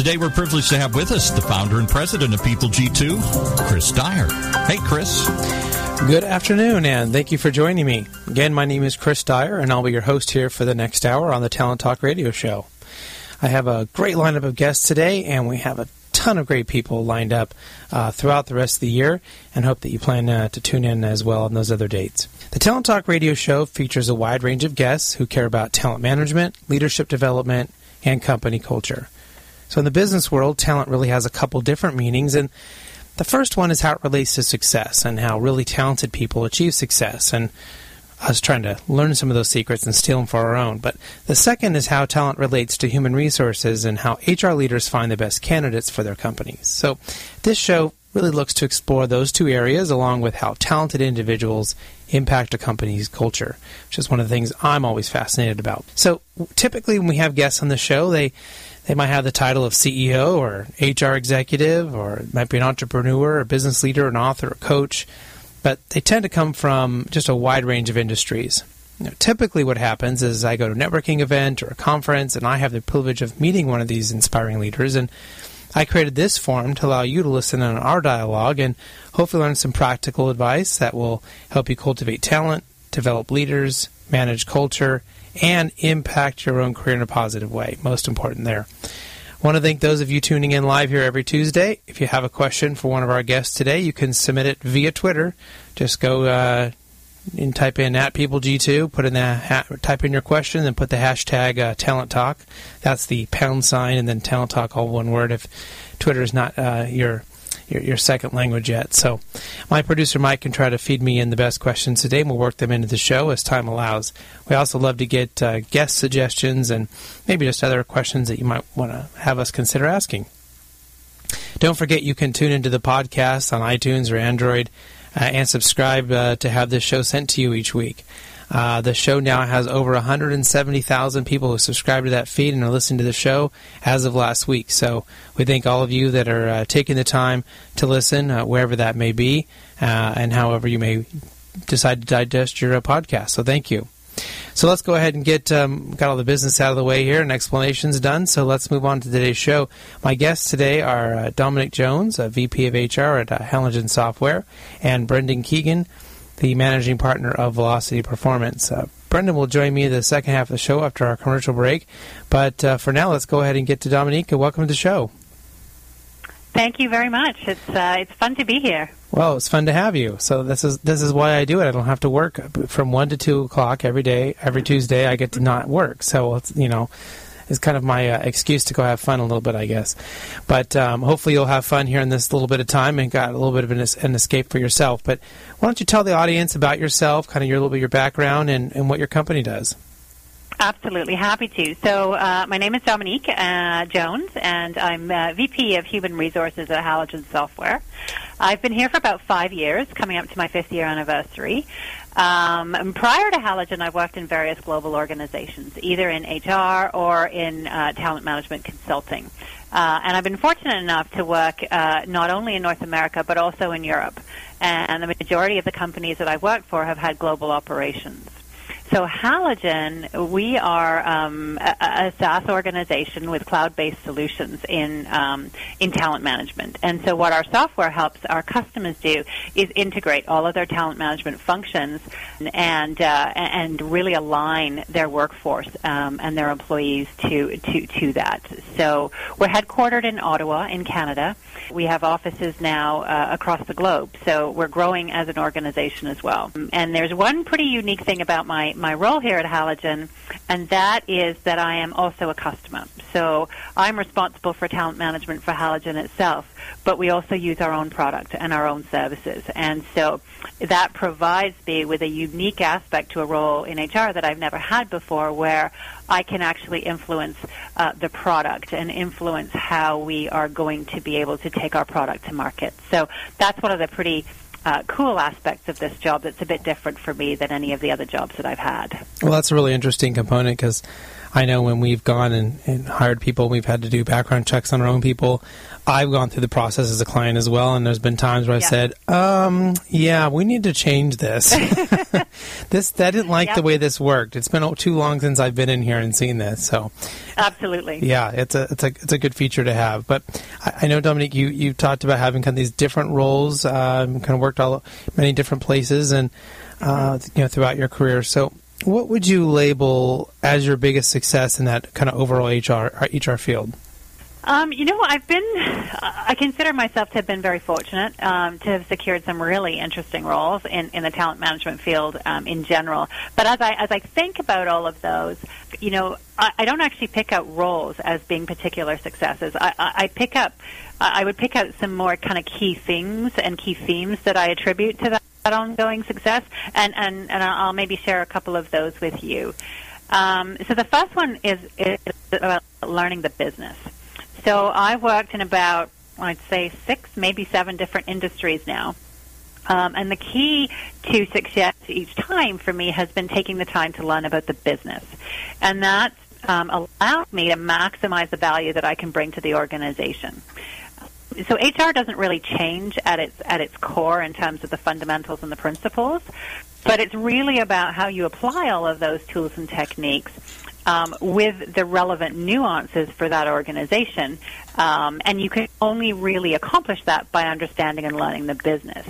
Today, we're privileged to have with us the founder and president of People G2, Chris Dyer. Hey, Chris. Good afternoon, and thank you for joining me. Again, my name is Chris Dyer, and I'll be your host here for the next hour on the Talent Talk Radio Show. I have a great lineup of guests today, and we have a ton of great people lined up uh, throughout the rest of the year, and hope that you plan uh, to tune in as well on those other dates. The Talent Talk Radio Show features a wide range of guests who care about talent management, leadership development, and company culture. So, in the business world, talent really has a couple different meanings, and the first one is how it relates to success and how really talented people achieve success. And us trying to learn some of those secrets and steal them for our own. But the second is how talent relates to human resources and how HR leaders find the best candidates for their companies. So this show really looks to explore those two areas along with how talented individuals impact a company's culture, which is one of the things I'm always fascinated about. So typically when we have guests on the show, they they might have the title of CEO or HR executive or it might be an entrepreneur, a business leader, an author, a coach but they tend to come from just a wide range of industries. You know, typically, what happens is I go to a networking event or a conference, and I have the privilege of meeting one of these inspiring leaders. And I created this forum to allow you to listen in on our dialogue and hopefully learn some practical advice that will help you cultivate talent, develop leaders, manage culture, and impact your own career in a positive way. Most important there. I want to thank those of you tuning in live here every Tuesday. If you have a question for one of our guests today, you can submit it via Twitter. Just go uh, and type in at PeopleG2, put in the ha- type in your question, and put the hashtag uh, Talent Talk. That's the pound sign, and then Talent Talk, all one word. If Twitter is not uh, your your, your second language yet. So, my producer Mike can try to feed me in the best questions today, and we'll work them into the show as time allows. We also love to get uh, guest suggestions and maybe just other questions that you might want to have us consider asking. Don't forget you can tune into the podcast on iTunes or Android uh, and subscribe uh, to have this show sent to you each week. Uh, the show now has over 170,000 people who subscribe to that feed and are listening to the show as of last week. So we thank all of you that are uh, taking the time to listen, uh, wherever that may be, uh, and however you may decide to digest your uh, podcast. So thank you. So let's go ahead and get um, got all the business out of the way here and explanations done. So let's move on to today's show. My guests today are uh, Dominique Jones, VP of HR at uh, Software, and Brendan Keegan, the managing partner of Velocity Performance. Uh, Brendan will join me in the second half of the show after our commercial break. But uh, for now, let's go ahead and get to Dominique. Welcome to the show. Thank you very much. It's uh, it's fun to be here. Well, it's fun to have you. So this is this is why I do it. I don't have to work from one to two o'clock every day. Every Tuesday, I get to not work. So it's you know is kind of my uh, excuse to go have fun a little bit, I guess. But um, hopefully you'll have fun here in this little bit of time and got a little bit of an, an, escape for yourself. But why don't you tell the audience about yourself, kind of your little bit your background and, and what your company does? Absolutely, happy to. So, uh, my name is Dominique uh, Jones, and I'm uh, VP of Human Resources at Halogen Software. I've been here for about five years, coming up to my fifth year anniversary. Um, prior to Halogen, I've worked in various global organizations, either in HR or in uh, talent management consulting. Uh, and I've been fortunate enough to work uh, not only in North America but also in Europe. And the majority of the companies that I've worked for have had global operations. So Halogen, we are um, a, a, SaaS organization with cloud-based solutions in um, in talent management. And so what our software helps our customers do is integrate all of their talent management functions and uh, and really align their workforce um, and their employees to, to to that. So we're headquartered in Ottawa, in Canada. We have offices now uh, across the globe. So we're growing as an organization as well. And there's one pretty unique thing about my my role here at Halogen, and that is that I am also a customer. So I'm responsible for talent management for Halogen itself, but we also use our own product and our own services. And so that provides me with a unique aspect to a role in HR that I've never had before where I can actually influence uh, the product and influence how we are going to be able to take our product to market. So that's one of the pretty uh, cool aspects of this job that's a bit different for me than any of the other jobs that I've had. Well, that's a really interesting component because I know when we've gone and, and, hired people, we've had to do background checks on our own people. I've gone through the process as a client as well, and there's been times where I said, um, "Yeah, we need to change this. this I didn't like the way this worked. It's been too long since I've been in here and seen this." So, absolutely, yeah, it's a it's a it's a good feature to have. But I, I know Dominique, you you talked about having kind of these different roles, um, kind of worked all many different places, and uh, you know throughout your career. So, what would you label as your biggest success in that kind of overall HR HR field? Um, you know, I've been, I consider myself to have been very fortunate um, to have secured some really interesting roles in, in the talent management field um, in general. But as I, as I think about all of those, you know, I, I don't actually pick out roles as being particular successes. I, I, I pick up, I would pick out some more kind of key things and key themes that I attribute to that, that ongoing success, and, and, and I'll maybe share a couple of those with you. Um, so the first one is, is about learning the business. So I worked in about, I'd say, six, maybe seven different industries now. Um, and the key to success each time for me has been taking the time to learn about the business. And that um, allowed me to maximize the value that I can bring to the organization. So HR doesn't really change at its at its core in terms of the fundamentals and the principles, but it's really about how you apply all of those tools and techniques um, with the relevant nuances for that organization. Um, and you can only really accomplish that by understanding and learning the business.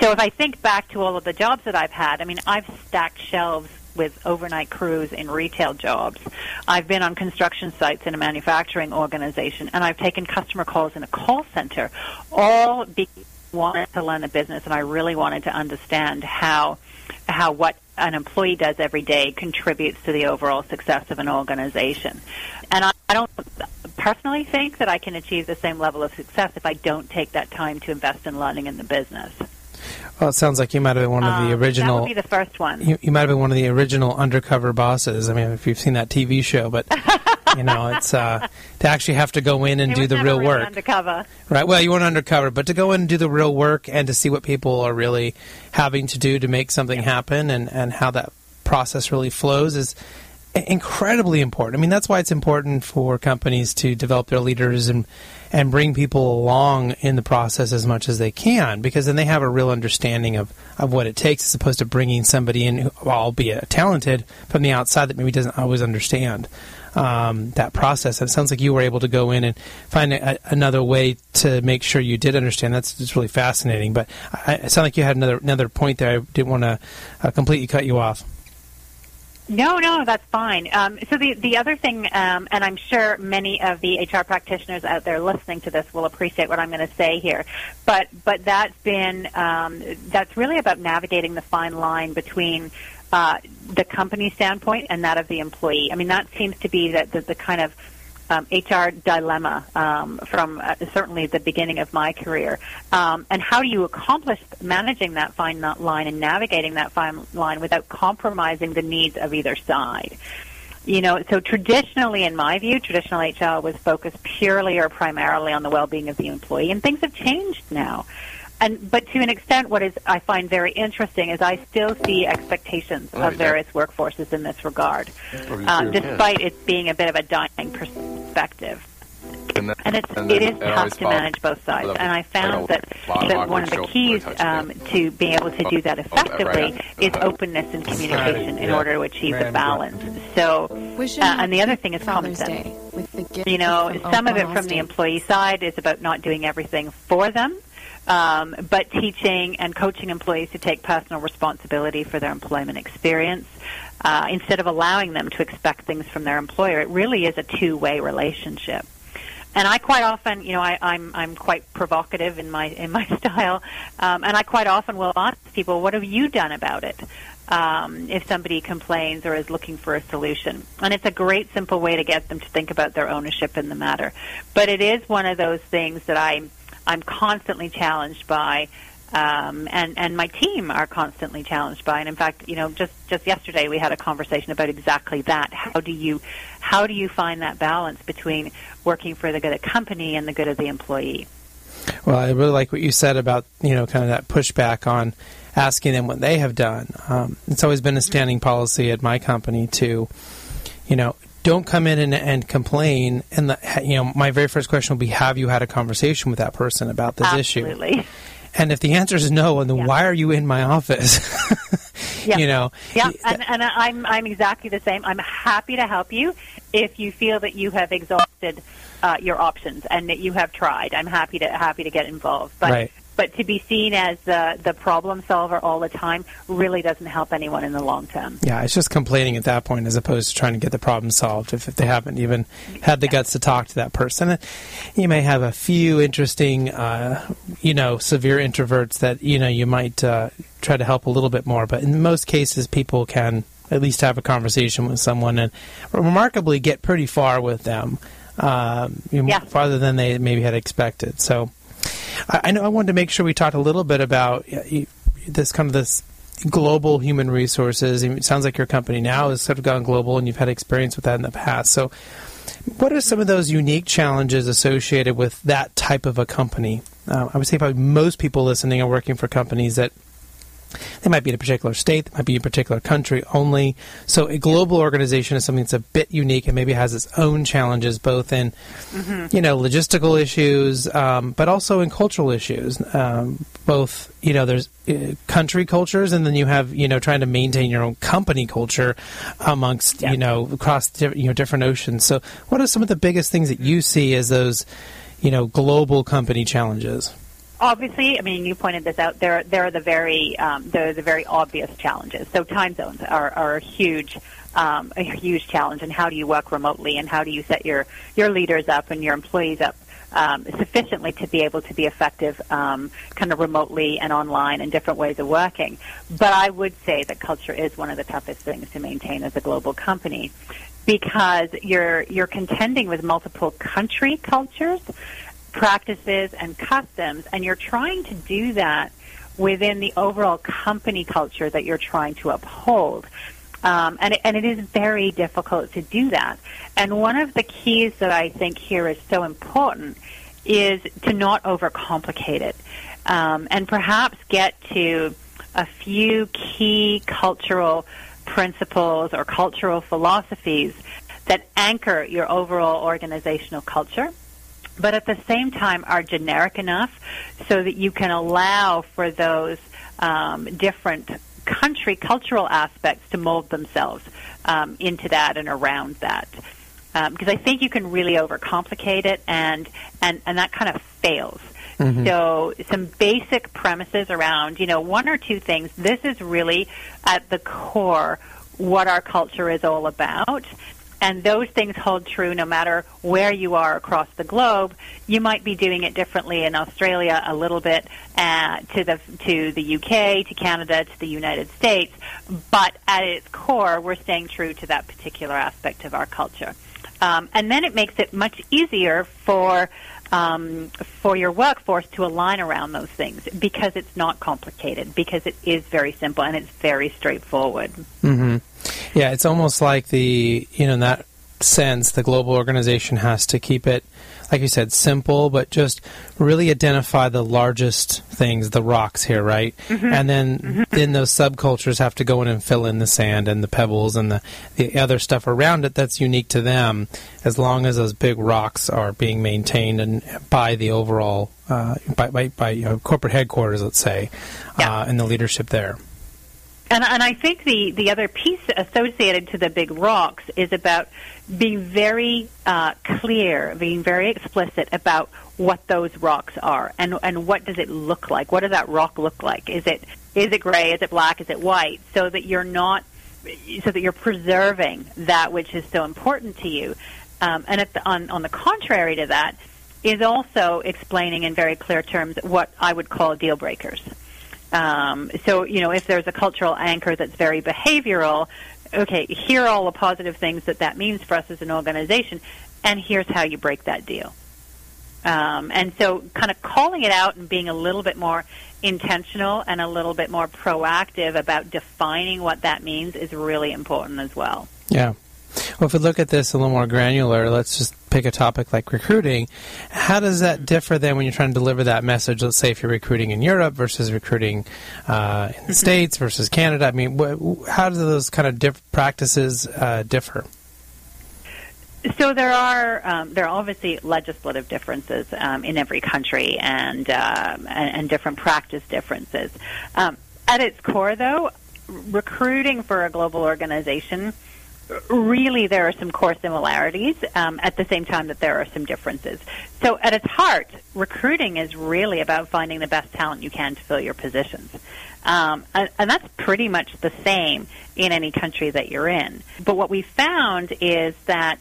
So if I think back to all of the jobs that I've had, I mean, I've stacked shelves with overnight crews in retail jobs. I've been on construction sites in a manufacturing organization, and I've taken customer calls in a call center, all because I wanted to learn the business, and I really wanted to understand how how what an employee does every day contributes to the overall success of an organization. And I, I don't personally think that I can achieve the same level of success if I don't take that time to invest in learning in the business. Well, it sounds like you might have been one of the um, original. That would be the first one. You, you, might have been one of the original undercover bosses. I mean, if you've seen that TV show, but you know, it's uh, to actually have to go in and it do the real work. Undercover, right? Well, you weren't undercover, but to go in and do the real work and to see what people are really having to do to make something yeah. happen, and and how that process really flows is incredibly important. I mean, that's why it's important for companies to develop their leaders and and bring people along in the process as much as they can, because then they have a real understanding of, of what it takes, as opposed to bringing somebody in, albeit talented, from the outside that maybe doesn't always understand um, that process. And it sounds like you were able to go in and find a, another way to make sure you did understand. That's just really fascinating. But I, it sounded like you had another another point there. I didn't want to uh, completely cut you off. No, no, that's fine. Um, so the the other thing, um, and I'm sure many of the HR practitioners out there listening to this will appreciate what I'm going to say here, but but that's been um, that's really about navigating the fine line between uh, the company standpoint and that of the employee. I mean, that seems to be that the, the kind of um, HR dilemma um, from uh, certainly the beginning of my career. Um, and how do you accomplish managing that fine line and navigating that fine line without compromising the needs of either side? You know, so traditionally, in my view, traditional HR was focused purely or primarily on the well-being of the employee, and things have changed now. And but to an extent, what is I find very interesting is I still see expectations oh, of various workforces in this regard, uh, despite it being a bit of a dying perspective. And, then, and it's and it is tough to manage both sides. And I found that that one of the keys um, to being able to do that effectively is openness and communication in order to achieve the balance. So, uh, and the other thing is common sense. You know, some of it from the employee side is about not doing everything for them um, but teaching and coaching employees to take personal responsibility for their employment experience uh, instead of allowing them to expect things from their employer. It really is a two-way relationship. And I quite often, you know, I, I'm I'm quite provocative in my in my style, um, and I quite often will ask people, "What have you done about it?" um, if somebody complains or is looking for a solution. And it's a great, simple way to get them to think about their ownership in the matter. But it is one of those things that I'm I'm constantly challenged by. Um, and and my team are constantly challenged by. And in fact, you know, just just yesterday we had a conversation about exactly that. How do you how do you find that balance between working for the good of the company and the good of the employee? Well, I really like what you said about you know kind of that pushback on asking them what they have done. Um, it's always been a standing policy at my company to, you know, don't come in and, and complain. And the, you know, my very first question will be, have you had a conversation with that person about this Absolutely. issue? And if the answer is no, then yeah. why are you in my office? yeah. You know. Yeah, and, and I'm I'm exactly the same. I'm happy to help you if you feel that you have exhausted uh, your options and that you have tried. I'm happy to happy to get involved. But right but to be seen as the the problem solver all the time really doesn't help anyone in the long term. Yeah, it's just complaining at that point as opposed to trying to get the problem solved if, if they haven't even had the guts to talk to that person. You may have a few interesting, uh, you know, severe introverts that you know you might uh, try to help a little bit more, but in most cases, people can at least have a conversation with someone and remarkably get pretty far with them. Um, yeah. farther than they maybe had expected. So, I, I know I wanted to make sure we talked a little bit about this kind of this global human resources. It sounds like your company now has sort of gone global, and you've had experience with that in the past. So, what are some of those unique challenges associated with that type of a company? Uh, I would say probably most people listening are working for companies that they might be in a particular state, they might be in a particular country only. So a global organization is something that's a bit unique and maybe has its own challenges, both in mm-hmm. you know logistical issues, um, but also in cultural issues. Um, both you know there's uh, country cultures, and then you have you know trying to maintain your own company culture amongst you know across di- you know different oceans. So what are some of the biggest things that you see as those you know global company challenges? Obviously, I mean, you pointed this out. There, there are the very, um, there are the very obvious challenges. So time zones are, are a huge, um, a huge challenge. And how do you work remotely? And how do you set your your leaders up and your employees up um, sufficiently to be able to be effective, um, kind of remotely and online and different ways of working? But I would say that culture is one of the toughest things to maintain as a global company because you're you're contending with multiple country cultures practices and customs, and you're trying to do that within the overall company culture that you're trying to uphold. Um, and, it, and it is very difficult to do that. And one of the keys that I think here is so important is to not overcomplicate it um, and perhaps get to a few key cultural principles or cultural philosophies that anchor your overall organizational culture but at the same time are generic enough so that you can allow for those um, different country cultural aspects to mold themselves um, into that and around that. Because um, I think you can really overcomplicate it, and and and that kind of fails. Mm-hmm. So some basic premises around, you know, one or two things. This is really at the core what our culture is all about and those things hold true no matter where you are across the globe. You might be doing it differently in Australia a little bit uh, to the to the UK, to Canada, to the United States, but at its core, we're staying true to that particular aspect of our culture. Um, and then it makes it much easier for um, for your workforce to align around those things because it's not complicated, because it is very simple and it's very straightforward. Mm-hmm. Yeah, it's almost like the you know in that sense the global organization has to keep it like you said simple but just really identify the largest things the rocks here right mm-hmm. and then mm-hmm. then those subcultures have to go in and fill in the sand and the pebbles and the, the other stuff around it that's unique to them as long as those big rocks are being maintained and by the overall uh, by, by, by you know, corporate headquarters let's say yeah. uh, and the leadership there and, and I think the, the other piece associated to the big rocks is about being very uh, clear, being very explicit about what those rocks are and and what does it look like? What does that rock look like? Is it is it gray? Is it black? Is it white? So that you're not so that you're preserving that which is so important to you. Um, and the, on on the contrary to that is also explaining in very clear terms what I would call deal breakers Um, so, you know, if there's a cultural anchor that's very behavioral, okay, here are all the positive things that that means for us as an organization, and here's how you break that deal. Um, and so, kind of calling it out and being a little bit more intentional and a little bit more proactive about defining what that means is really important as well. Yeah. Well, if we look at this a little more granular, let's just pick a topic like recruiting. How does that differ then when you're trying to deliver that message? Let's say if you're recruiting in Europe versus recruiting uh, in the. States versus Canada. I mean, wh- how do those kind of diff- practices uh, differ? So there are um, there are obviously legislative differences um, in every country and, uh, and, and different practice differences. Um, at its core, though, recruiting for a global organization really there are some core similarities um, at the same time that there are some differences. So at its heart, recruiting is really about finding the best talent you can to fill your positions. Um, and, and that's pretty much the same in any country that you're in. But what we found is that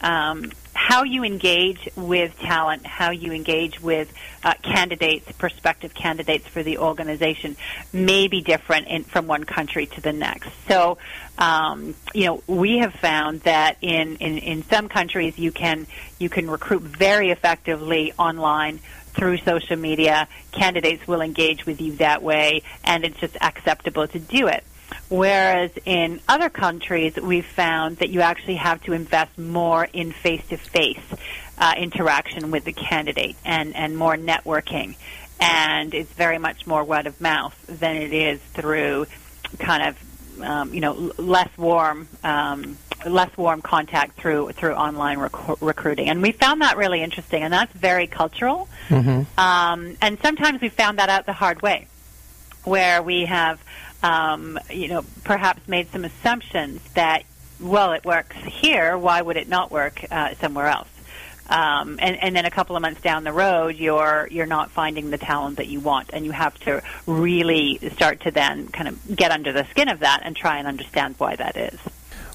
um, how you engage with talent, how you engage with uh, candidates, prospective candidates for the organization, may be different in, from one country to the next. So, um, you know, we have found that in, in, in some countries you can you can recruit very effectively online through social media. Candidates will engage with you that way, and it's just acceptable to do it. Whereas in other countries, we've found that you actually have to invest more in face-to-face uh, interaction with the candidate and, and more networking. And it's very much more word of mouth than it is through kind of, um, you know, less warm, um, less warm contact through through online rec- recruiting. And we found that really interesting, and that's very cultural. Mm-hmm. Um, and sometimes we found that out the hard way, where we have um, you know, perhaps made some assumptions that, well, it works here, why would it not work uh, somewhere else? Um, and, and then a couple of months down the road, you're you're not finding the talent that you want, and you have to really start to then kind of get under the skin of that and try and understand why that is.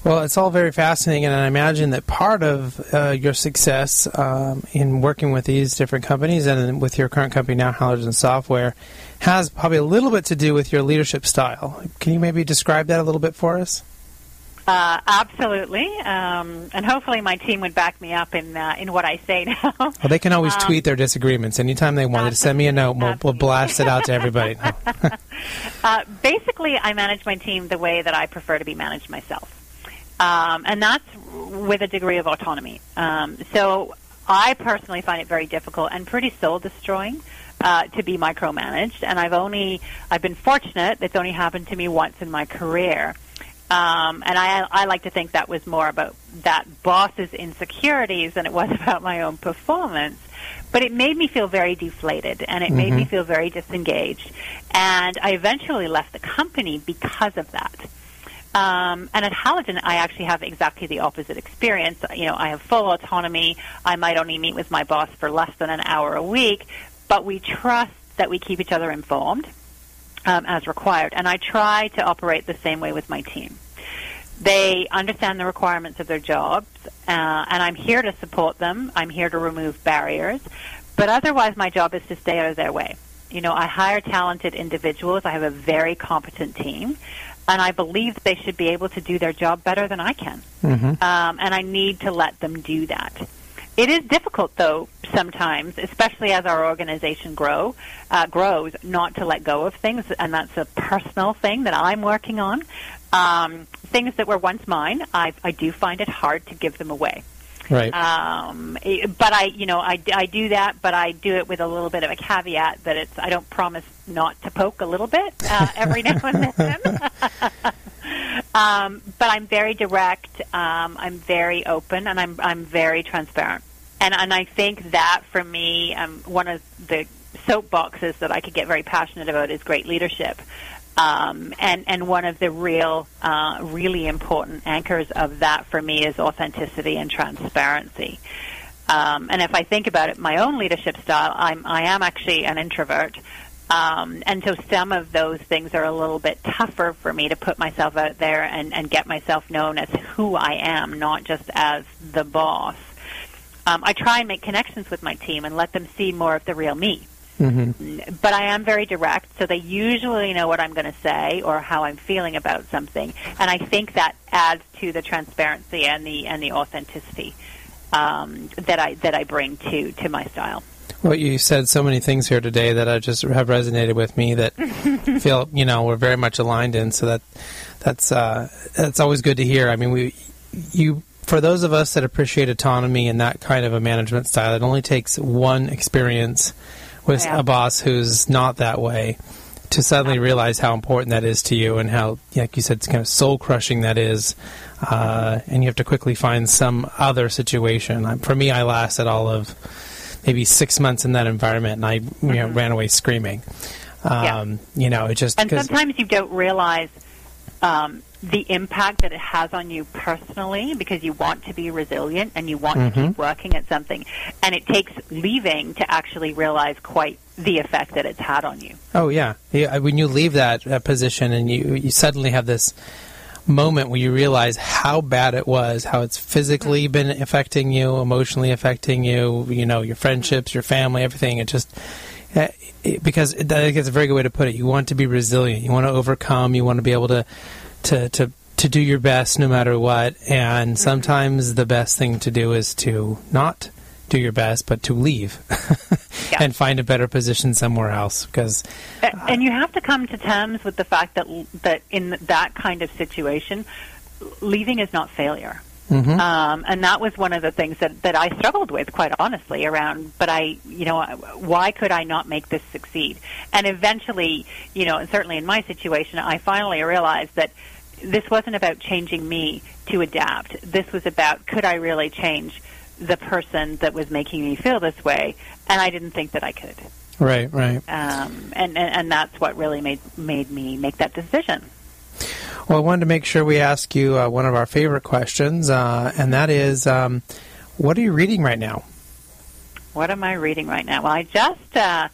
Well, it's all very fascinating, and I imagine that part of uh, your success um, in working with these different companies and with your current company now, Halogen Software, has probably a little bit to do with your leadership style. Can you maybe describe that a little bit for us? Uh, absolutely, um, and hopefully my team would back me up in uh, in what I say now. Well, they can always um, tweet their disagreements anytime they want. to send me a note. We'll, we'll, blast it out to everybody. uh, basically, I manage my team the way that I prefer to be managed myself, um, and that's with a degree of autonomy. Um, so I personally find it very difficult and pretty soul destroying uh, to be micromanaged, and I've only I've been fortunate. It's only happened to me once in my career, um, and I I like to think that was more about that boss's insecurities than it was about my own performance. But it made me feel very deflated, and it mm-hmm. made me mm-hmm. feel very disengaged, and I eventually left the company because of that. Um, and at Halogen, I actually have exactly the opposite experience. You know, I have full autonomy. I might only meet with my boss for less than an hour a week, but we trust that we keep each other informed um, as required. And I try to operate the same way with my team. They understand the requirements of their jobs, uh, and I'm here to support them. I'm here to remove barriers. But otherwise, my job is to stay out of their way. You know, I hire talented individuals. I have a very competent team, and I believe they should be able to do their job better than I can. Mm-hmm. Um, and I need to let them do that. It is difficult, though, sometimes, especially as our organization grow uh, grows, not to let go of things, and that's a personal thing that I'm working on. Um, things that were once mine, I, I do find it hard to give them away. Right. Um, but I, you know, I, I do that, but I do it with a little bit of a caveat that it's I don't promise not to poke a little bit uh, every now and then. Um, but I'm very direct. Um, I'm very open, and I'm I'm very transparent. And and I think that for me, um, one of the soapboxes that I could get very passionate about is great leadership. Um, and and one of the real, uh, really important anchors of that for me is authenticity and transparency. Um, and if I think about it, my own leadership style, I'm I am actually an introvert. Um, and so some of those things are a little bit tougher for me to put myself out there and, and get myself known as who I am, not just as the boss. Um, I try and make connections with my team and let them see more of the real me. Mm-hmm. But I am very direct, so they usually know what I'm going to say or how I'm feeling about something, and I think that adds to the transparency and the and the authenticity um, that I that I bring to to my style. Well, you said so many things here today that I just have resonated with me that feel you know we're very much aligned in. So that that's uh, that's always good to hear. I mean, we you for those of us that appreciate autonomy and that kind of a management style, it only takes one experience with yeah. a boss who's not that way to suddenly realize how important that is to you and how, like you said, it's kind of soul crushing that is. Uh, and you have to quickly find some other situation. For me, I lasted all of maybe six months in that environment, and I you know, mm-hmm. ran away screaming. Um, yeah. You know, it just and sometimes you don't realize um, the impact that it has on you personally because you want to be resilient and you want mm-hmm. to keep working at something. And it takes leaving to actually realize quite the effect that it's had on you. Oh yeah, yeah. When you leave that uh, position and you you suddenly have this moment where you realize how bad it was, how it's physically mm-hmm. been affecting you, emotionally affecting you, you know, your friendships, your family, everything. It just because it, I think it's a very good way to put it. You want to be resilient. You want to overcome. You want to be able to to to to do your best no matter what. And mm-hmm. sometimes the best thing to do is to not do your best, but to leave yeah. and find a better position somewhere else. Because uh, and you have to come to terms with the fact that that in that kind of situation, leaving is not failure. Mm-hmm. Um, and that was one of the things that, that I struggled with, quite honestly, around, but I, you know, why could I not make this succeed? And eventually, you know, and certainly in my situation, I finally realized that this wasn't about changing me to adapt. This was about could I really change the person that was making me feel this way, and I didn't think that I could. Right, right. Um, and, and and that's what really made made me make that decision. Well, I wanted to make sure we ask you uh, one of our favorite questions, uh, and that is, um, what are you reading right now? What am I reading right now? Well, I just uh,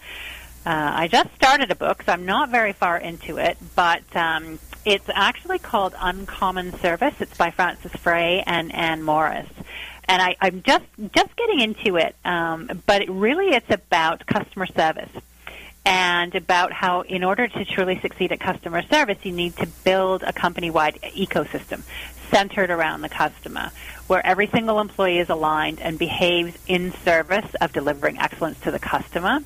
uh I just started a book, so I'm not very far into it, but um, it's actually called Uncommon Service. It's by Frances Frei and Anne Morris. And I, I'm just just getting into it, um, but it really it's about customer service and about how, in order to truly succeed at customer service, you need to build a company-wide ecosystem centered around the customer, where every single employee is aligned and behaves in service of delivering excellence to the customer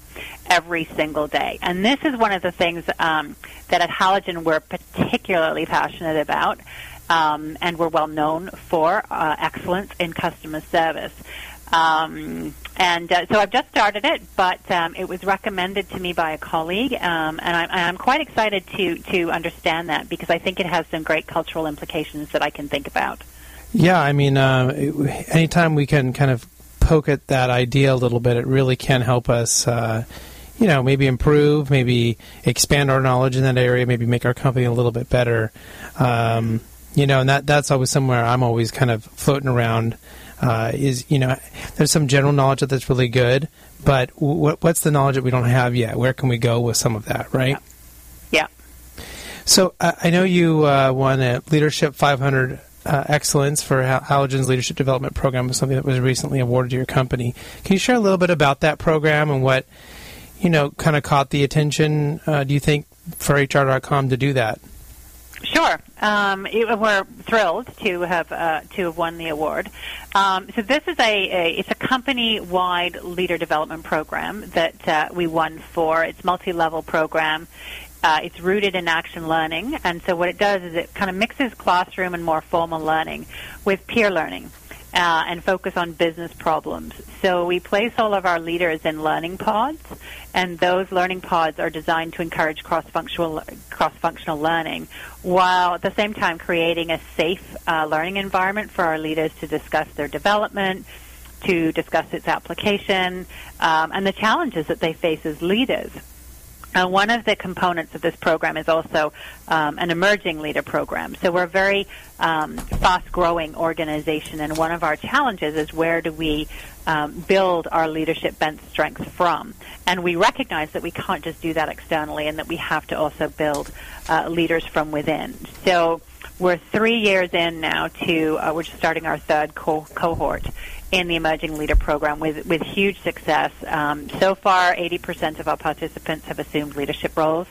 every single day. And this is one of the things um, that at Halogen we're particularly passionate about. Um, and we're well known for uh, excellence in customer service. Um, and uh, so I've just started it, but um, it was recommended to me by a colleague, um, and I'm, I'm, quite excited to to understand that because I think it has some great cultural implications that I can think about. Yeah, I mean, uh, anytime we can kind of poke at that idea a little bit, it really can help us. Uh, you know, maybe improve, maybe expand our knowledge in that area, maybe make our company a little bit better. Um, you know, and that that's always somewhere I'm always kind of floating around. Uh, is you know, there's some general knowledge that's really good, but w- what's the knowledge that we don't have yet? Where can we go with some of that, right? Yeah. yeah. So uh, I know you uh, won a Leadership 500 uh, excellence for Halogen's leadership development program was something that was recently awarded to your company. Can you share a little bit about that program and what you know kind of caught the attention? Uh, do you think for HR.com to do that? Sure, um, it, we're thrilled to have uh, to have won the award. Um, so this is a, a, it's a company-wide leader development program that uh, we won for. It's multi-level program. Uh, it's rooted in action learning, and so what it does is it kind of mixes classroom and more formal learning with peer learning. Uh, and focus on business problems. So we place all of our leaders in learning pods, and those learning pods are designed to encourage cross-functional cross-functional learning, while at the same time creating a safe uh, learning environment for our leaders to discuss their development, to discuss its application, um, and the challenges that they face as leaders. Uh, one of the components of this program is also um, an emerging leader program. So we're a very um, fast-growing organization, and one of our challenges is where do we um, build our leadership bench strength from? And we recognize that we can't just do that externally, and that we have to also build uh, leaders from within. So we're three years in now to uh, we're just starting our third co- cohort in the Emerging Leader Program with with huge success. Um, so far, 80% of our participants have assumed leadership roles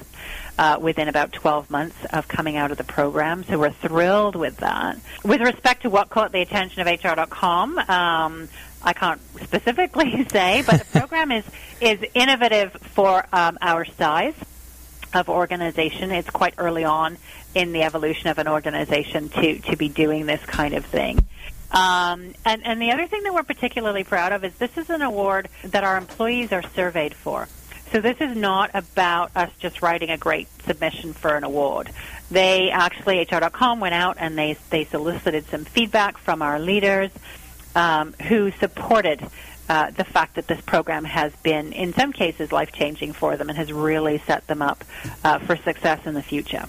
uh, within about 12 months of coming out of the program. So we're thrilled with that. With respect to what caught the attention of HR.com, um, I can't specifically say, but the program is is innovative for um, our size of organization. It's quite early on in the evolution of an organization to to be doing this kind of thing. Um, and, and the other thing that we're particularly proud of is this is an award that our employees are surveyed for. So this is not about us just writing a great submission for an award. They actually, HR.com went out and they, they solicited some feedback from our leaders um, who supported uh, the fact that this program has been, in some cases, life changing for them and has really set them up uh, for success in the future.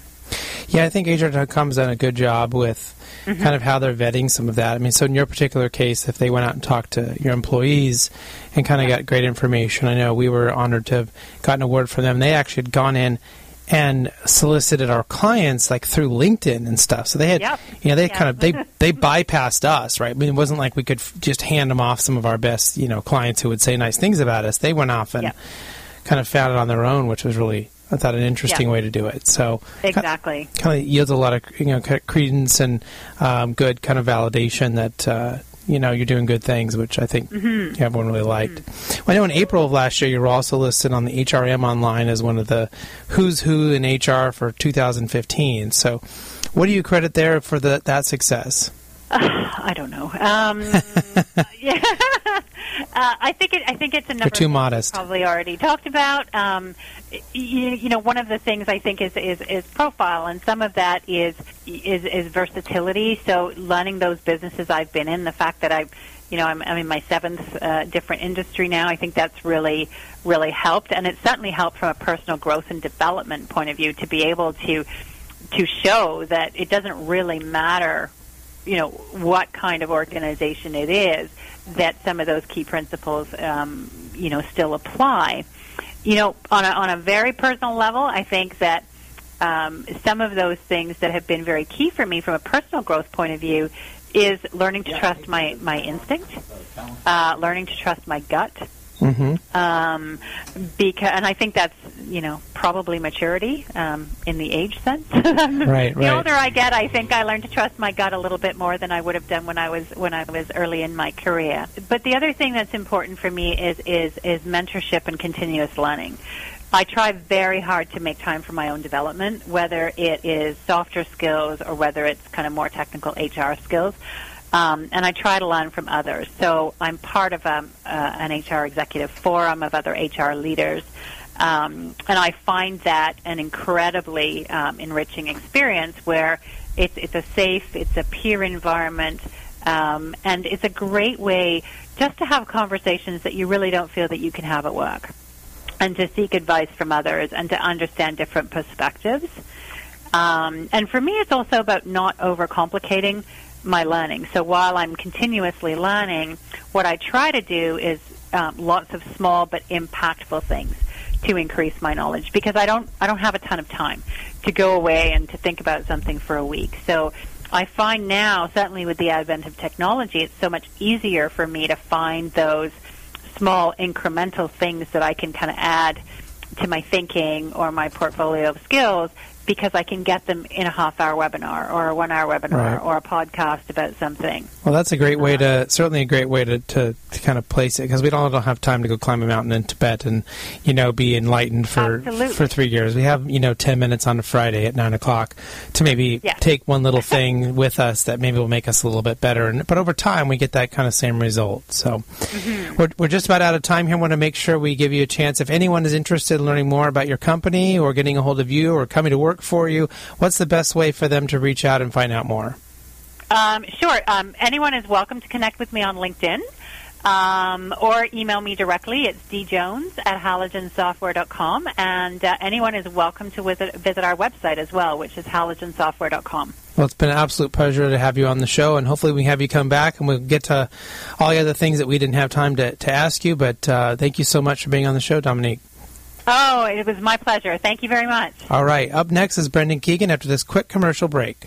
Yeah, I think HR.com has done a good job with mm-hmm. kind of how they're vetting some of that. I mean, so in your particular case, if they went out and talked to your employees and kind of got great information, I know we were honored to have gotten a word from them. They actually had gone in and solicited our clients like through LinkedIn and stuff. So they had, yep. you know, they yep. kind of they they bypassed us, right? I mean, it wasn't like we could f- just hand them off some of our best, you know, clients who would say nice things about us. They went off and yep. kind of found it on their own, which was really I thought an interesting yeah. way to do it. So exactly, kind of yields a lot of you know credence and um, good kind of validation that uh, you know you're doing good things, which I think mm-hmm. everyone really liked. Mm-hmm. Well, I know in April of last year you were also listed on the HRM Online as one of the who's who in HR for 2015. So, what do you credit there for the, that success? Uh, I don't know. Um, yeah, uh, I think it. I think it's a number. You're too modest. Probably already talked about. Um, you, you, know, one of the things I think is, is is profile, and some of that is is is versatility. So learning those businesses I've been in, the fact that I, you know, I'm, I'm in my seventh uh, different industry now. I think that's really really helped, and it certainly helped from a personal growth and development point of view to be able to to show that it doesn't really matter you know what kind of organization it is that some of those key principles um, you know still apply. You know on a, on a very personal level i think that um, some of those things that have been very key for me from a personal growth point of view is learning to trust my my instinct uh, learning to trust my gut Mm-hmm. Um, because, and I think that's you know probably maturity um, in the age sense. the right, right. older I get, I think I learn to trust my gut a little bit more than I would have done when I was when I was early in my career. But the other thing that's important for me is is is mentorship and continuous learning. I try very hard to make time for my own development, whether it is softer skills or whether it's kind of more technical HR skills. Um, and I try to learn from others. So I'm part of um, uh, an HR executive forum of other HR leaders. Um, and I find that an incredibly um, enriching experience where it's, it's a safe, it's a peer environment, um, and it's a great way just to have conversations that you really don't feel that you can have at work, and to seek advice from others and to understand different perspectives. Um, and for me, it's also about not overcomplicating my learning. So while I'm continuously learning, what I try to do is um, lots of small but impactful things to increase my knowledge because I don't I don't have a ton of time to go away and to think about something for a week. So I find now, certainly with the advent of technology, it's so much easier for me to find those small incremental things that I can kind of add to my thinking or my portfolio of skills because I can get them in a half hour webinar or a one hour webinar right. or a podcast about something. Well, that's a great way to, certainly a great way to, to, to kind of place it because we don't, don't have time to go climb a mountain in Tibet and, you know, be enlightened for, Absolutely. for three years. We have, you know, 10 minutes on a Friday at 9 o'clock to maybe yeah. take one little thing with us that maybe will make us a little bit better. And, but over time, we get that kind of same result. So mm-hmm. we're, we're just about out of time here. I want to make sure we give you a chance. If anyone is interested in learning more about your company or getting a hold of you or coming to work for you, what's the best way for them to reach out and find out more? Um, sure. Um, anyone is welcome to connect with me on LinkedIn um, or email me directly. It's djones at halogensoftware.com. And uh, anyone is welcome to visit, visit our website as well, which is halogensoftware.com. Well, it's been an absolute pleasure to have you on the show, and hopefully we have you come back and we'll get to all the other things that we didn't have time to, to ask you. But uh, thank you so much for being on the show, Dominique. Oh, it was my pleasure. Thank you very much. All right. Up next is Brendan Keegan after this quick commercial break.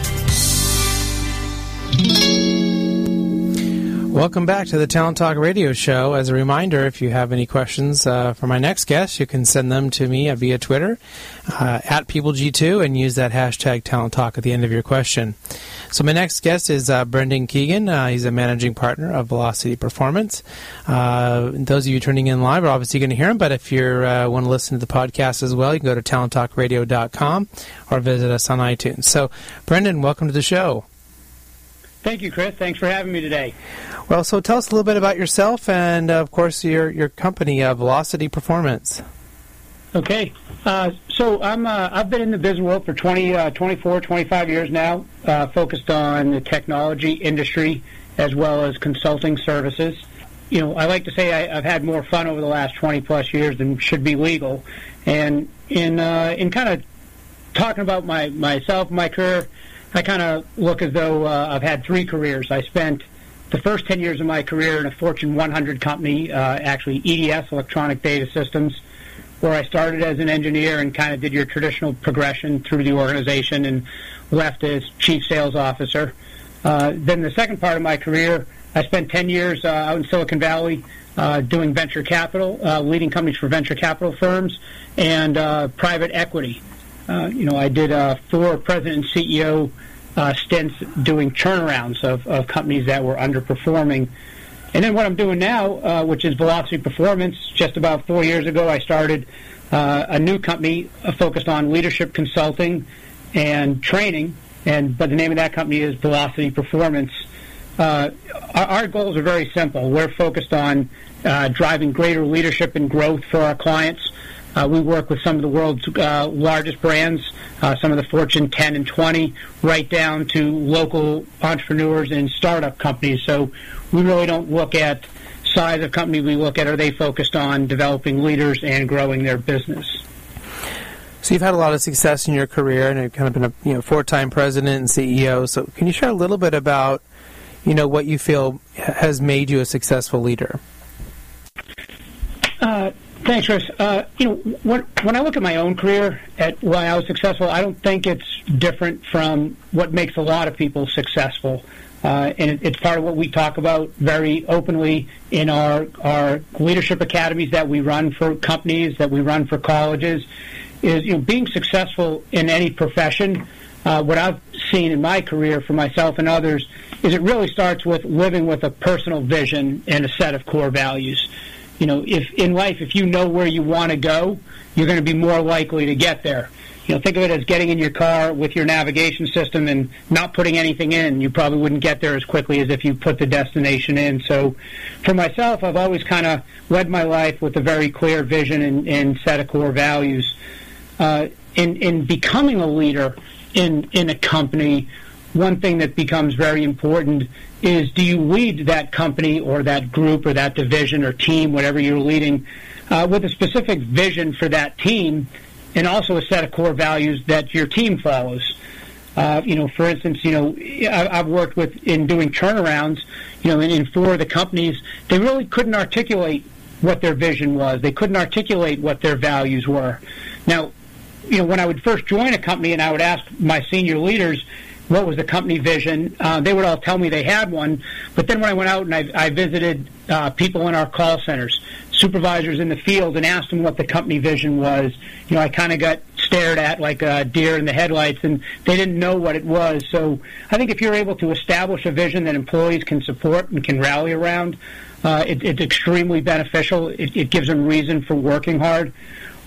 Welcome back to the Talent Talk Radio Show. As a reminder, if you have any questions uh, for my next guest, you can send them to me via Twitter uh, at PeopleG2 and use that hashtag Talent Talk at the end of your question. So my next guest is uh, Brendan Keegan. Uh, he's a managing partner of Velocity Performance. Uh, those of you tuning in live are obviously going to hear him, but if you uh, want to listen to the podcast as well, you can go to talenttalkradio.com or visit us on iTunes. So, Brendan, welcome to the show. Thank you, Chris. Thanks for having me today. Well, so tell us a little bit about yourself and, uh, of course, your your company, uh, Velocity Performance. Okay. Uh, so I'm uh, I've been in the business world for 20, uh, 24, 25 years now, uh, focused on the technology industry as well as consulting services. You know, I like to say I, have had more fun over the last 20 plus years than should be legal. And in in kind of talking about my myself, my career, I kind of look as though uh, I've had three careers. I spent the first 10 years of my career in a Fortune 100 company, uh, actually EDS, Electronic Data Systems, where I started as an engineer and kind of did your traditional progression through the organization and left as chief sales officer. Uh, then the second part of my career, I spent 10 years uh, out in Silicon Valley uh, doing venture capital, uh, leading companies for venture capital firms and uh, private equity. Uh, you know, I did uh, four president and CEO uh, stints doing turnarounds of, of companies that were underperforming. And then what I'm doing now, uh, which is Velocity Performance, just about four years ago, I started uh, a new company focused on leadership consulting and training. And but the name of that company is Velocity Performance. Uh, our, our, goals are very simple. We're focused on driving greater leadership and growth for our clients. Uh, we work with some of the world's uh, largest brands, uh, some of the Fortune 10 and 20, right down to local entrepreneurs and startup companies. So we really don't look at size of company. We look at are they focused on developing leaders and growing their business. So you've had a lot of success in your career, and you've kind of been a you know four-time president and CEO. So can you share a little bit about you know what you feel has made you a successful leader? Thanks, Chris. Uh, you know, when, when I look at my own career, at why I was successful, I don't think it's different from what makes a lot of people successful. Uh, and it, it's part of what we talk about very openly in our our leadership academies that we run for companies, that we run for colleges. Is you know being successful in any profession. Uh, what I've seen in my career for myself and others is it really starts with living with a personal vision and a set of core values you know, if in life, if you know where you want to go, you're going to be more likely to get there. You know, think of it as getting in your car with your navigation system and not putting anything in. You probably wouldn't get there as quickly as if you put the destination in. So, for myself, I've always kind of led my life with a very clear vision and, and set of core values. Uh, in in becoming a leader in in a company, one thing that becomes very important is do you lead that company or that group or that division or team, whatever you're leading, uh, with a specific vision for that team and also a set of core values that your team follows. Uh, you know, for instance, you know, I, I've worked with in doing turnarounds, you know, in, in four of the companies, they really couldn't articulate what their vision was. They couldn't articulate what their values were. Now, you know, when I would first join a company and I would ask my senior leaders what was the company vision, uh, they would all tell me they had one. But then when I went out and I, I visited uh, people in our call centers, supervisors in the field, and asked them what the company vision was, you know, I kind of got stared at like a deer in the headlights, and they didn't know what it was. So I think if you're able to establish a vision that employees can support and can rally around, uh, it, it's extremely beneficial. It, it gives them reason for working hard.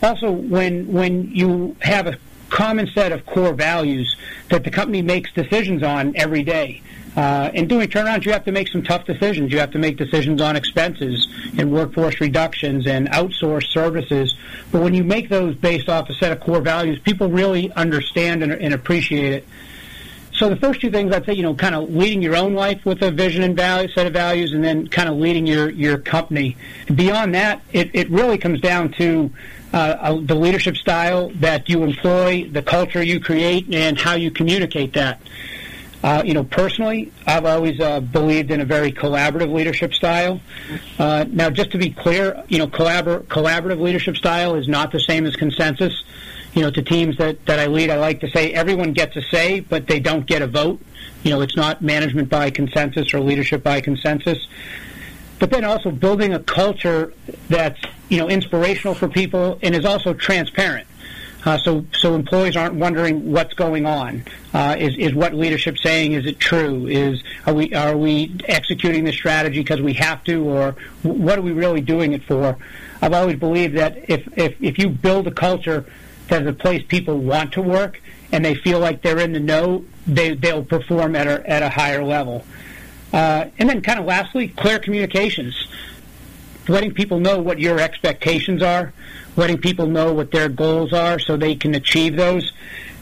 Also, when when you have a common set of core values that the company makes decisions on every day. Uh, in doing turnarounds, you have to make some tough decisions. You have to make decisions on expenses and workforce reductions and outsourced services. But when you make those based off a set of core values, people really understand and, and appreciate it. So the first two things I'd say, you know, kind of leading your own life with a vision and value, set of values, and then kind of leading your, your company. Beyond that, it, it really comes down to uh, the leadership style that you employ, the culture you create, and how you communicate that. Uh, you know, personally, I've always uh, believed in a very collaborative leadership style. Uh, now, just to be clear, you know, collabor- collaborative leadership style is not the same as consensus. You know, to teams that, that I lead, I like to say everyone gets a say, but they don't get a vote. You know, it's not management by consensus or leadership by consensus but then also building a culture that's you know inspirational for people and is also transparent. Uh, so so employees aren't wondering what's going on. Uh, is is what leadership saying? Is it true? Is are we are we executing the strategy because we have to, or what are we really doing it for? I've always believed that if if if you build a culture that is a place people want to work and they feel like they're in the know, they they'll perform at a at a higher level. Uh, and then, kind of lastly, clear communications. Letting people know what your expectations are, letting people know what their goals are so they can achieve those,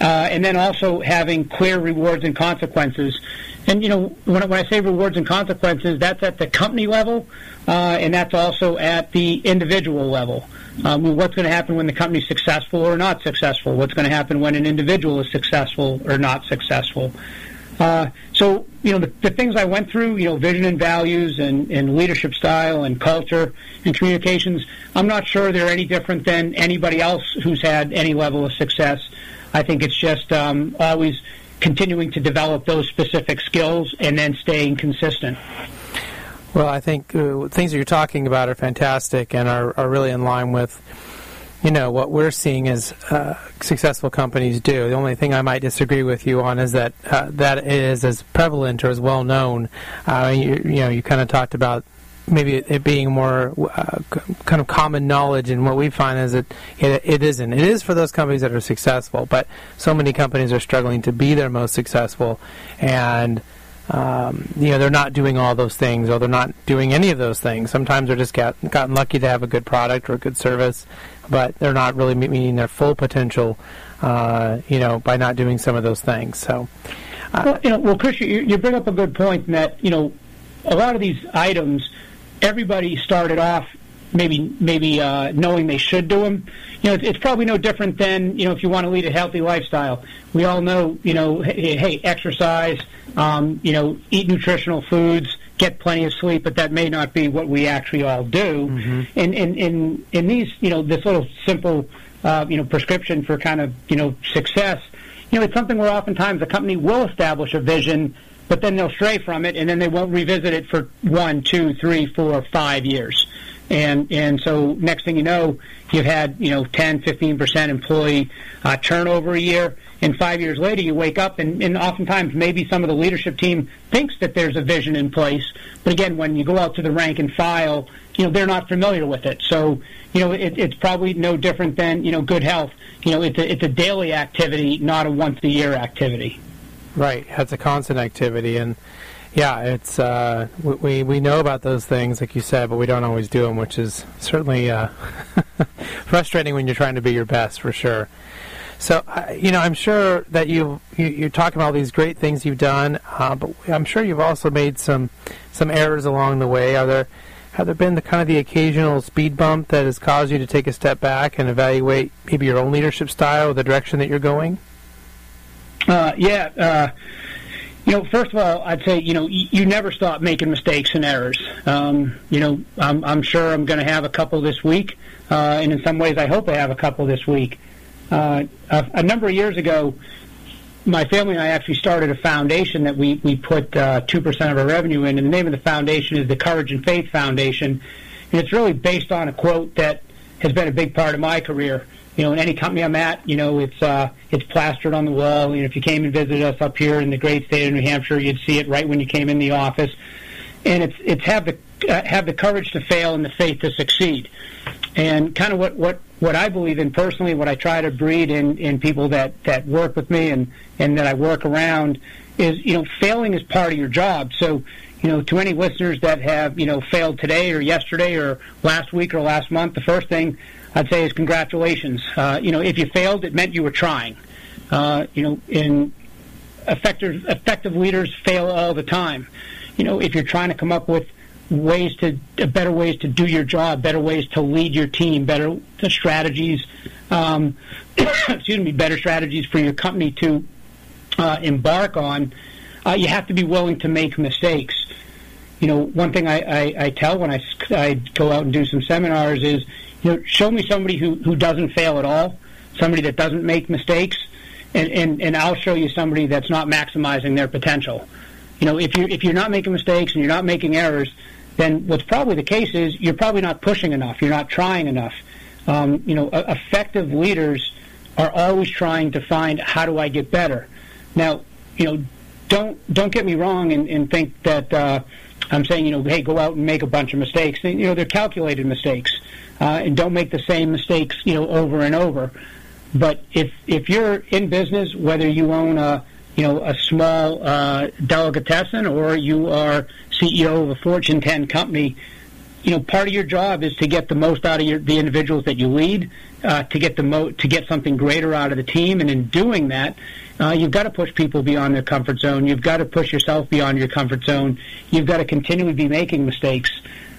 uh, and then also having clear rewards and consequences. And, you know, when, when I say rewards and consequences, that's at the company level, uh, and that's also at the individual level. Um, what's going to happen when the company's successful or not successful? What's going to happen when an individual is successful or not successful? Uh, so, you know, the, the, things I went through, you know, vision and values and, and leadership style and culture and communications, I'm not sure they're any different than anybody else who's had any level of success. I think it's just um, always continuing to develop those specific skills and then staying consistent. Well, I think uh, things that you're talking about are fantastic and are, are really in line with you know what we're seeing as uh, successful companies do. The only thing I might disagree with you on is that uh, that is as prevalent or as well known. Uh, you, you, know, you kind of talked about maybe it, being more uh, kind of common knowledge, and what we find is that it, it isn't. It is for those companies that are successful, but so many companies are struggling to be their most successful, and um, you know they're not doing all those things or they're not doing any of those things sometimes they're just got, gotten lucky to have a good product or a good service but they're not really meeting their full potential uh, you know by not doing some of those things so. Uh, well, you know, well chris you, you bring up a good point in that you know a lot of these items everybody started off maybe maybe uh, knowing they should do them. You know, it's, it's probably no different than you know if you want to lead a healthy lifestyle. We all know you know, hey, hey exercise, um, you know, eat nutritional foods, get plenty of sleep, but that may not be what we actually all do. Mm-hmm. And in in in these you know this little simple uh, you know prescription for kind of you know success. You know, it's something where oftentimes a company will establish a vision but then they'll stray from it, and then they won't revisit it for one, two, three, four, five years and and so next thing you know, you've had you know 10, 15 percent employee uh, turnover a year, and five years later you wake up and, and oftentimes maybe some of the leadership team thinks that there's a vision in place, but again when you go out to the rank and file, you know they're not familiar with it. So you know it, it's probably no different than you know good health. You know it's a it's a daily activity, not a once a year activity. Right, it's a constant activity and yeah, it's uh, we we know about those things, like you said, but we don't always do them, which is certainly uh, frustrating when you're trying to be your best, for sure. So, uh, you know, I'm sure that you, you you're talking about all these great things you've done, uh, but I'm sure you've also made some some errors along the way. Are there have there been the kind of the occasional speed bump that has caused you to take a step back and evaluate maybe your own leadership style, the direction that you're going? Uh, yeah. Uh, you know, first of all, I'd say you know you, never stop making mistakes and errors. Um, you know, I'm, I'm sure I'm going to have a couple this week, uh, and in some ways, I hope I have a couple this week. Uh, a, a number of years ago, my family and I actually started a foundation that we we put uh, two uh, percent of our revenue in, and the name of the foundation is the Courage and Faith Foundation, and it's really based on a quote that has been a big part of my career you know, in any company I'm at, you know, it's uh, it's plastered on the wall. You know, if you came and visited us up here in the great state of New Hampshire, you'd see it right when you came in the office. And it's it's have the uh, have the courage to fail and the faith to succeed. And kind of what what what I believe in personally, what I try to breed in in people that that work with me and and that I work around is you know, failing is part of your job. So you know, to any listeners that have, you know, failed today or yesterday or last week or last month, the first thing I'd say is congratulations. Uh, you know, if you failed, it meant you were trying. Uh, you know, in effective effective leaders fail all the time. You know, if you're trying to come up with ways to uh, better ways to do your job, better ways to lead your team, better strategies, um, excuse me, better strategies for your company to uh, embark on, uh, you have to be willing to make mistakes. You know, one thing I, I, I tell when I, I go out and do some seminars is you know, show me somebody who, who doesn't fail at all, somebody that doesn't make mistakes, and, and, and I'll show you somebody that's not maximizing their potential. You know, if you're, if you're not making mistakes and you're not making errors, then what's probably the case is you're probably not pushing enough, you're not trying enough. Um, you know, effective leaders are always trying to find how do I get better. Now, you know, don't don't get me wrong and, and think that uh, I'm saying you know, hey, go out and make a bunch of mistakes. You know, they're calculated mistakes uh, and don't make the same mistakes, you know, over and over. But if if you're in business, whether you own a you know a small uh, delicatessen or you are CEO of a Fortune 10 company, you know part of your job is to get the most out of your, the individuals that you lead, uh, to get the mo- to get something greater out of the team, and in doing that, uh, you've got to push people beyond their comfort zone. You've got to push yourself beyond your comfort zone. You've got to continually be making mistakes.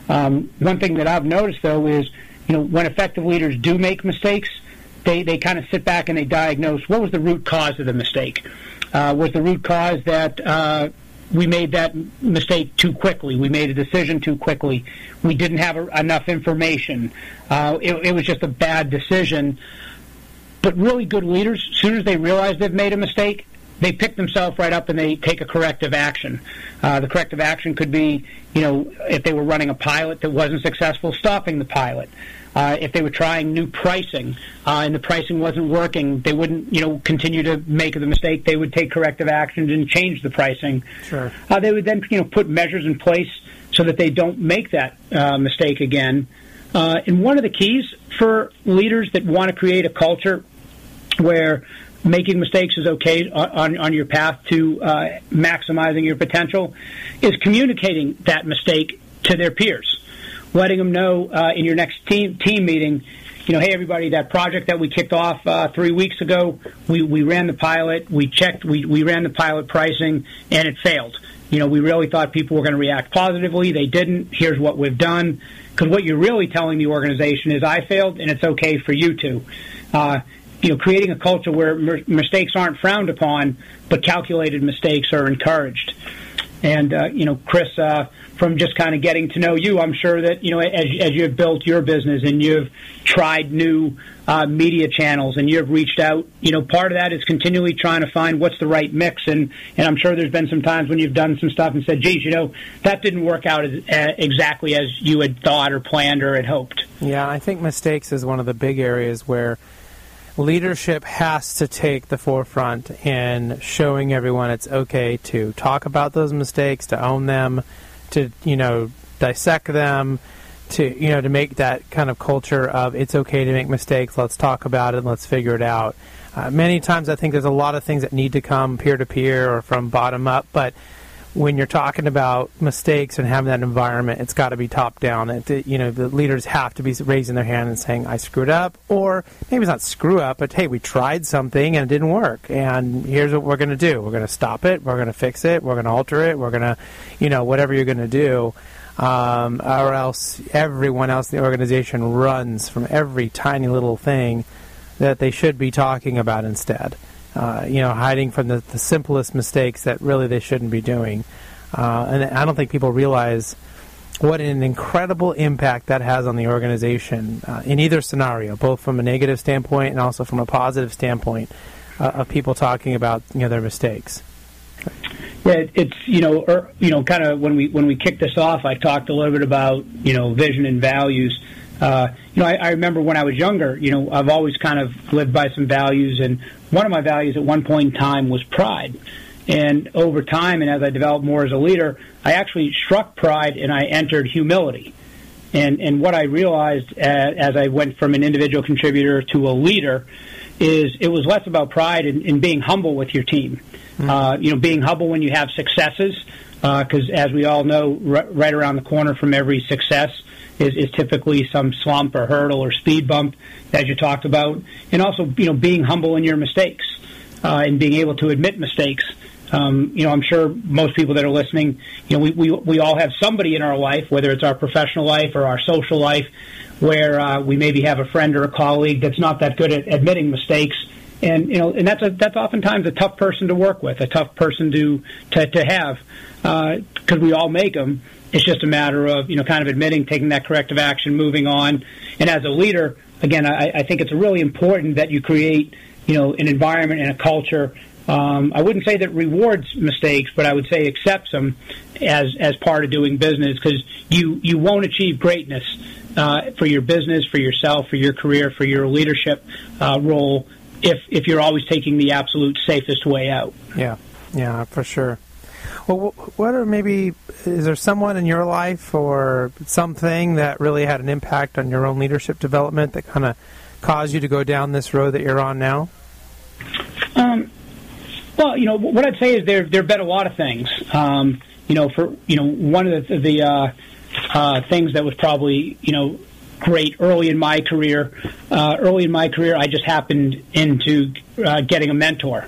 Um, one thing that I've noticed though is you know, when effective leaders do make mistakes, they, they kind of sit back and they diagnose what was the root cause of the mistake. Uh, was the root cause that uh, we made that mistake too quickly? We made a decision too quickly. We didn't have a, enough information. Uh, it, it was just a bad decision. But really good leaders, as soon as they realize they've made a mistake, they pick themselves right up and they take a corrective action. Uh, the corrective action could be, you know, if they were running a pilot that wasn't successful, stopping the pilot. Uh, if they were trying new pricing uh, and the pricing wasn't working, they wouldn't, you know, continue to make the mistake. They would take corrective actions and change the pricing. Sure. Uh, they would then, you know, put measures in place so that they don't make that uh, mistake again. Uh, and one of the keys for leaders that want to create a culture where making mistakes is okay on, on your path to uh, maximizing your potential is communicating that mistake to their peers, letting them know uh, in your next team team meeting. You know, hey everybody, that project that we kicked off uh, three weeks ago, we, we ran the pilot, we checked, we, we ran the pilot pricing, and it failed. You know, we really thought people were going to react positively. They didn't. Here's what we've done. Because what you're really telling the organization is, I failed, and it's okay for you to. You know, creating a culture where mistakes aren't frowned upon, but calculated mistakes are encouraged. And uh, you know, Chris, uh, from just kind of getting to know you, I'm sure that you know, as, as you've built your business and you've tried new uh, media channels and you've reached out, you know, part of that is continually trying to find what's the right mix. And and I'm sure there's been some times when you've done some stuff and said, "Geez, you know, that didn't work out as, uh, exactly as you had thought or planned or had hoped." Yeah, I think mistakes is one of the big areas where leadership has to take the forefront in showing everyone it's okay to talk about those mistakes, to own them, to you know dissect them, to you know to make that kind of culture of it's okay to make mistakes. Let's talk about it. Let's figure it out. Uh, many times, I think there's a lot of things that need to come peer to peer or from bottom up, but when you're talking about mistakes and having that environment, it's got to be top down. It, you know, the leaders have to be raising their hand and saying, "I screwed up," or maybe it's not screw up, but hey, we tried something and it didn't work, and here's what we're going to do: we're going to stop it, we're going to fix it, we're going to alter it, we're going to, you know, whatever you're going to do. Um, or else everyone else in the organization runs from every tiny little thing that they should be talking about instead. Uh, you know, hiding from the, the simplest mistakes that really they shouldn't be doing. Uh, and I don't think people realize what an incredible impact that has on the organization uh, in either scenario, both from a negative standpoint and also from a positive standpoint uh, of people talking about you know their mistakes. Yeah, it's you know, or, you know, kind of when we when we kicked this off, I talked a little bit about you know vision and values. Uh, you know, I, I remember when I was younger, you know, I've always kind of lived by some values, and one of my values at one point in time was pride. And over time, and as I developed more as a leader, I actually struck pride and I entered humility. And and what I realized as, as I went from an individual contributor to a leader is it was less about pride and, and being humble with your team. Mm-hmm. Uh, you know, being humble when you have successes, because uh, as we all know, r- right around the corner from every success is, is typically some slump or hurdle or speed bump, as you talked about, and also you know being humble in your mistakes uh, and being able to admit mistakes. Um, you know, I'm sure most people that are listening, you know, we, we, we all have somebody in our life, whether it's our professional life or our social life, where uh, we maybe have a friend or a colleague that's not that good at admitting mistakes. And you know, and that's a, that's oftentimes a tough person to work with, a tough person to to, to have, because uh, we all make them. It's just a matter of you know, kind of admitting, taking that corrective action, moving on. And as a leader, again, I, I think it's really important that you create you know an environment and a culture um, I wouldn't say that rewards mistakes, but I would say accepts them as as part of doing business because you you won't achieve greatness uh, for your business, for yourself, for your career, for your leadership uh, role if if you're always taking the absolute safest way out. Yeah, yeah, for sure. Well, what are maybe is there someone in your life or something that really had an impact on your own leadership development that kind of caused you to go down this road that you're on now? Um, well, you know, what I'd say is there there have been a lot of things. Um, you know, for you know, one of the, the uh, uh, things that was probably you know great early in my career. Uh, early in my career, I just happened into uh, getting a mentor.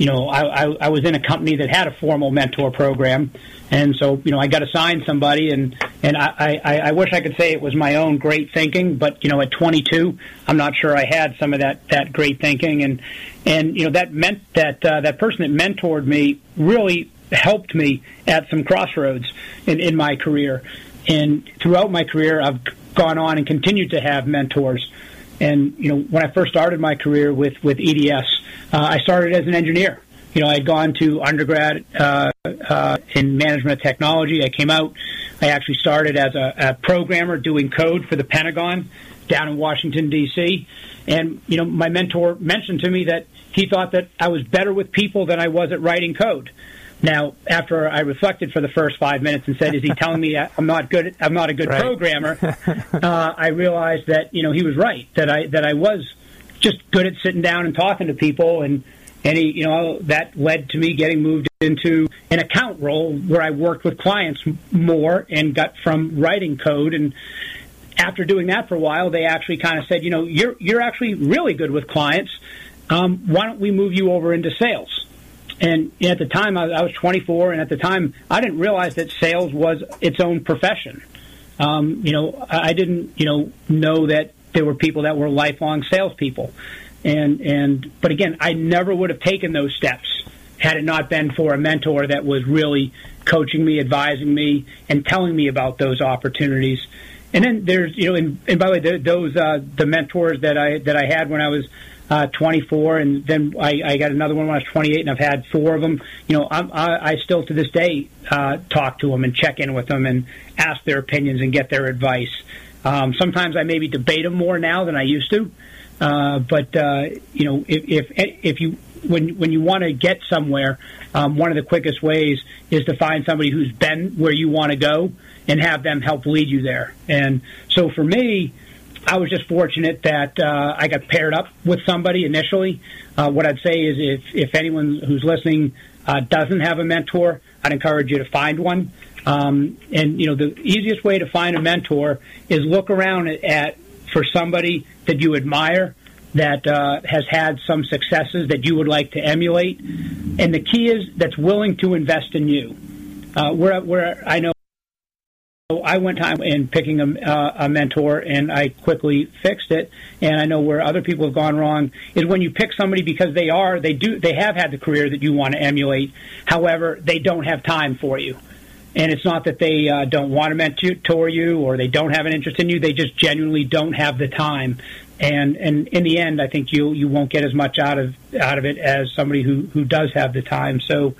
You know, I, I, I was in a company that had a formal mentor program, and so you know I got assigned somebody, and and I, I, I wish I could say it was my own great thinking, but you know at 22, I'm not sure I had some of that that great thinking, and and you know that meant that uh, that person that mentored me really helped me at some crossroads in in my career, and throughout my career, I've gone on and continued to have mentors. And you know, when I first started my career with with EDS, uh, I started as an engineer. You know, I had gone to undergrad uh, uh, in management of technology. I came out. I actually started as a, a programmer doing code for the Pentagon down in Washington D.C. And you know, my mentor mentioned to me that he thought that I was better with people than I was at writing code. Now, after I reflected for the first five minutes and said, "Is he telling me I'm not good? I'm not a good right. programmer?" uh, I realized that you know he was right. That I that I was just good at sitting down and talking to people, and and he you know that led to me getting moved into an account role where I worked with clients more and got from writing code and after doing that for a while, they actually kind of said, you know, you're you're actually really good with clients. Um, why don't we move you over into sales? And at the time, I, I was 24, and at the time, I didn't realize that sales was its own profession. Um, you know, I didn't, you know, know that there were people that were lifelong salespeople. And and but again, I never would have taken those steps had it not been for a mentor that was really coaching me, advising me, and telling me about those opportunities. And then there's, you know, and, and by the way, those uh, the mentors that I that I had when I was uh, 24, and then I, I got another one when I was 28, and I've had four of them. You know, I'm, I, I still to this day uh, talk to them and check in with them and ask their opinions and get their advice. Um, sometimes I maybe debate them more now than I used to, uh, but uh, you know, if, if if you when when you want to get somewhere, um, one of the quickest ways is to find somebody who's been where you want to go and have them help lead you there. And so for me, I was just fortunate that uh, I got paired up with somebody initially. Uh, what I'd say is if, if anyone who's listening uh, doesn't have a mentor, I'd encourage you to find one. Um, and you know the easiest way to find a mentor is look around at, at for somebody that you admire that uh, has had some successes that you would like to emulate. And the key is that's willing to invest in you. Uh, where, where I know I went time in picking a, uh, a mentor, and I quickly fixed it. And I know where other people have gone wrong is when you pick somebody because they are they do they have had the career that you want to emulate. However, they don't have time for you. And it's not that they uh, don't want to mentor you or they don't have an interest in you. They just genuinely don't have the time. And and in the end, I think you you won't get as much out of out of it as somebody who who does have the time. So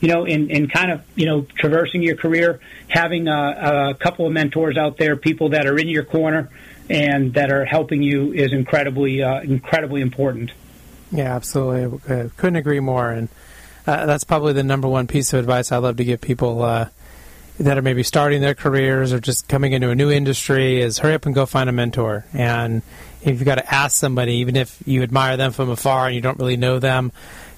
you know, in, in kind of, you know, traversing your career, having a, a couple of mentors out there, people that are in your corner and that are helping you is incredibly, uh, incredibly important. Yeah, absolutely. I couldn't agree more. And uh, that's probably the number one piece of advice I love to give people uh, that are maybe starting their careers or just coming into a new industry is hurry up and go find a mentor. And if you've got to ask somebody, even if you admire them from afar and you don't really know them,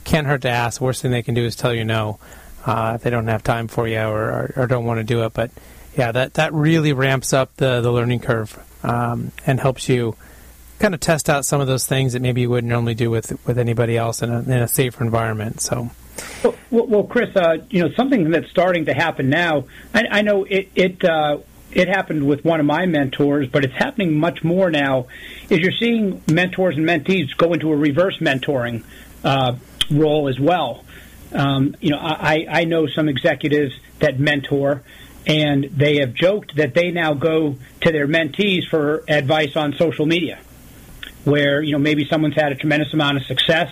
can't hurt to ask. Worst thing they can do is tell you no uh, if they don't have time for you or, or, or, don't want to do it. But yeah, that, that really ramps up the, the learning curve um, and helps you kind of test out some of those things that maybe you wouldn't normally do with with anybody else in a, in a safer environment. So. Well, well Chris, uh, you know something that's starting to happen now. I, I know it it uh, it happened with one of my mentors, but it's happening much more now. Is you're seeing mentors and mentees go into a reverse mentoring uh, role as well. Um, you know, I, I know some executives that mentor, and they have joked that they now go to their mentees for advice on social media, where you know maybe someone's had a tremendous amount of success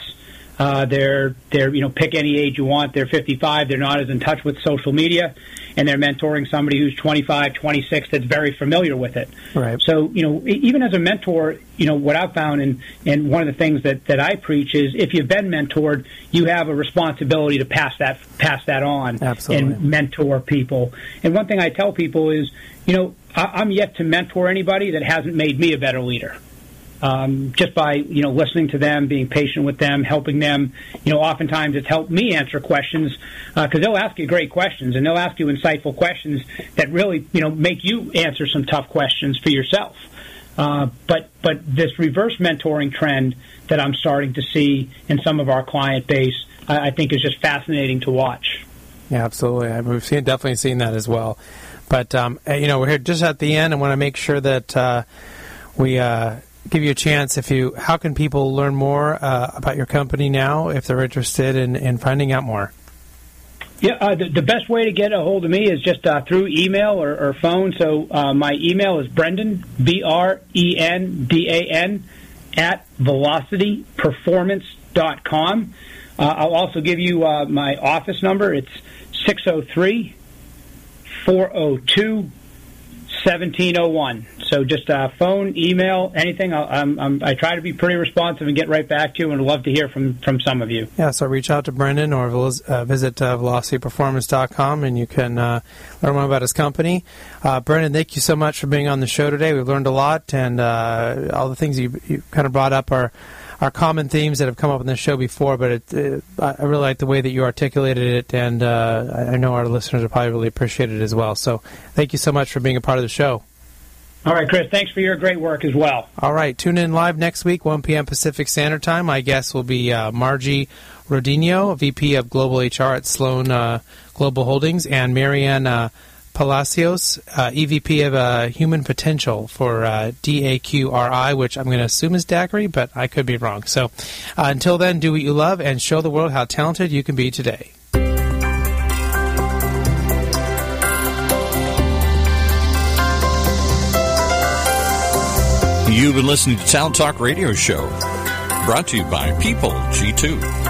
uh, they're they're you know pick any age you want. They're 55. They're not as in touch with social media, and they're mentoring somebody who's 25, 26 that's very familiar with it. Right. So you know even as a mentor, you know what I've found and and one of the things that that I preach is if you've been mentored, you have a responsibility to pass that pass that on Absolutely. and mentor people. And one thing I tell people is you know I, I'm yet to mentor anybody that hasn't made me a better leader um, just by you know listening to them, being patient with them, helping them. You know, oftentimes it's helped me answer questions because uh, they'll ask you great questions and they'll ask you insightful questions that really you know make you answer some tough questions for yourself. Uh, but but this reverse mentoring trend that I'm starting to see in some of our client base, I, I think is just fascinating to watch. Yeah, absolutely. We've seen definitely seen that as well. But um, you know, we're here just at the end. I want to make sure that uh, we uh, give you a chance if you how can people learn more uh, about your company now if they're interested in, in finding out more? Yeah uh, the, the, best way to get a hold of me is just uh, through email or, or phone. So uh, my email is brendan b-r-e-n-d-a-n at velocityperformance.com uh, i'll also give you uh, my office number. It's 603 402 1701. So just uh, phone, email, anything. I'm, I'm, i try to be pretty responsive and get right back to you, and love to hear from, from some of you. Yeah, so reach out to Brendan or uh, visit uh, velocityperformance.com and you can uh, learn more about his company. Uh, Brendan, thank you so much for being on the show today. We've learned a lot, and uh, all the things you, you kind of brought up are are common themes that have come up in the show before, but it, it, I really like the way that you articulated it, and uh, I know our listeners will probably really appreciate it as well. So thank you so much for being a part of the show. All right, Chris, thanks for your great work as well. All right, tune in live next week, 1 p.m. Pacific Standard Time. My guest will be uh, Margie Rodino, VP of Global HR at Sloan uh, Global Holdings, and Marianne uh, Palacios, uh, EVP of uh, Human Potential for uh, DAQRI, which I'm going to assume is Daiquiri, but I could be wrong. So uh, until then, do what you love and show the world how talented you can be today. You've been listening to Talent Talk Radio Show, brought to you by People G2.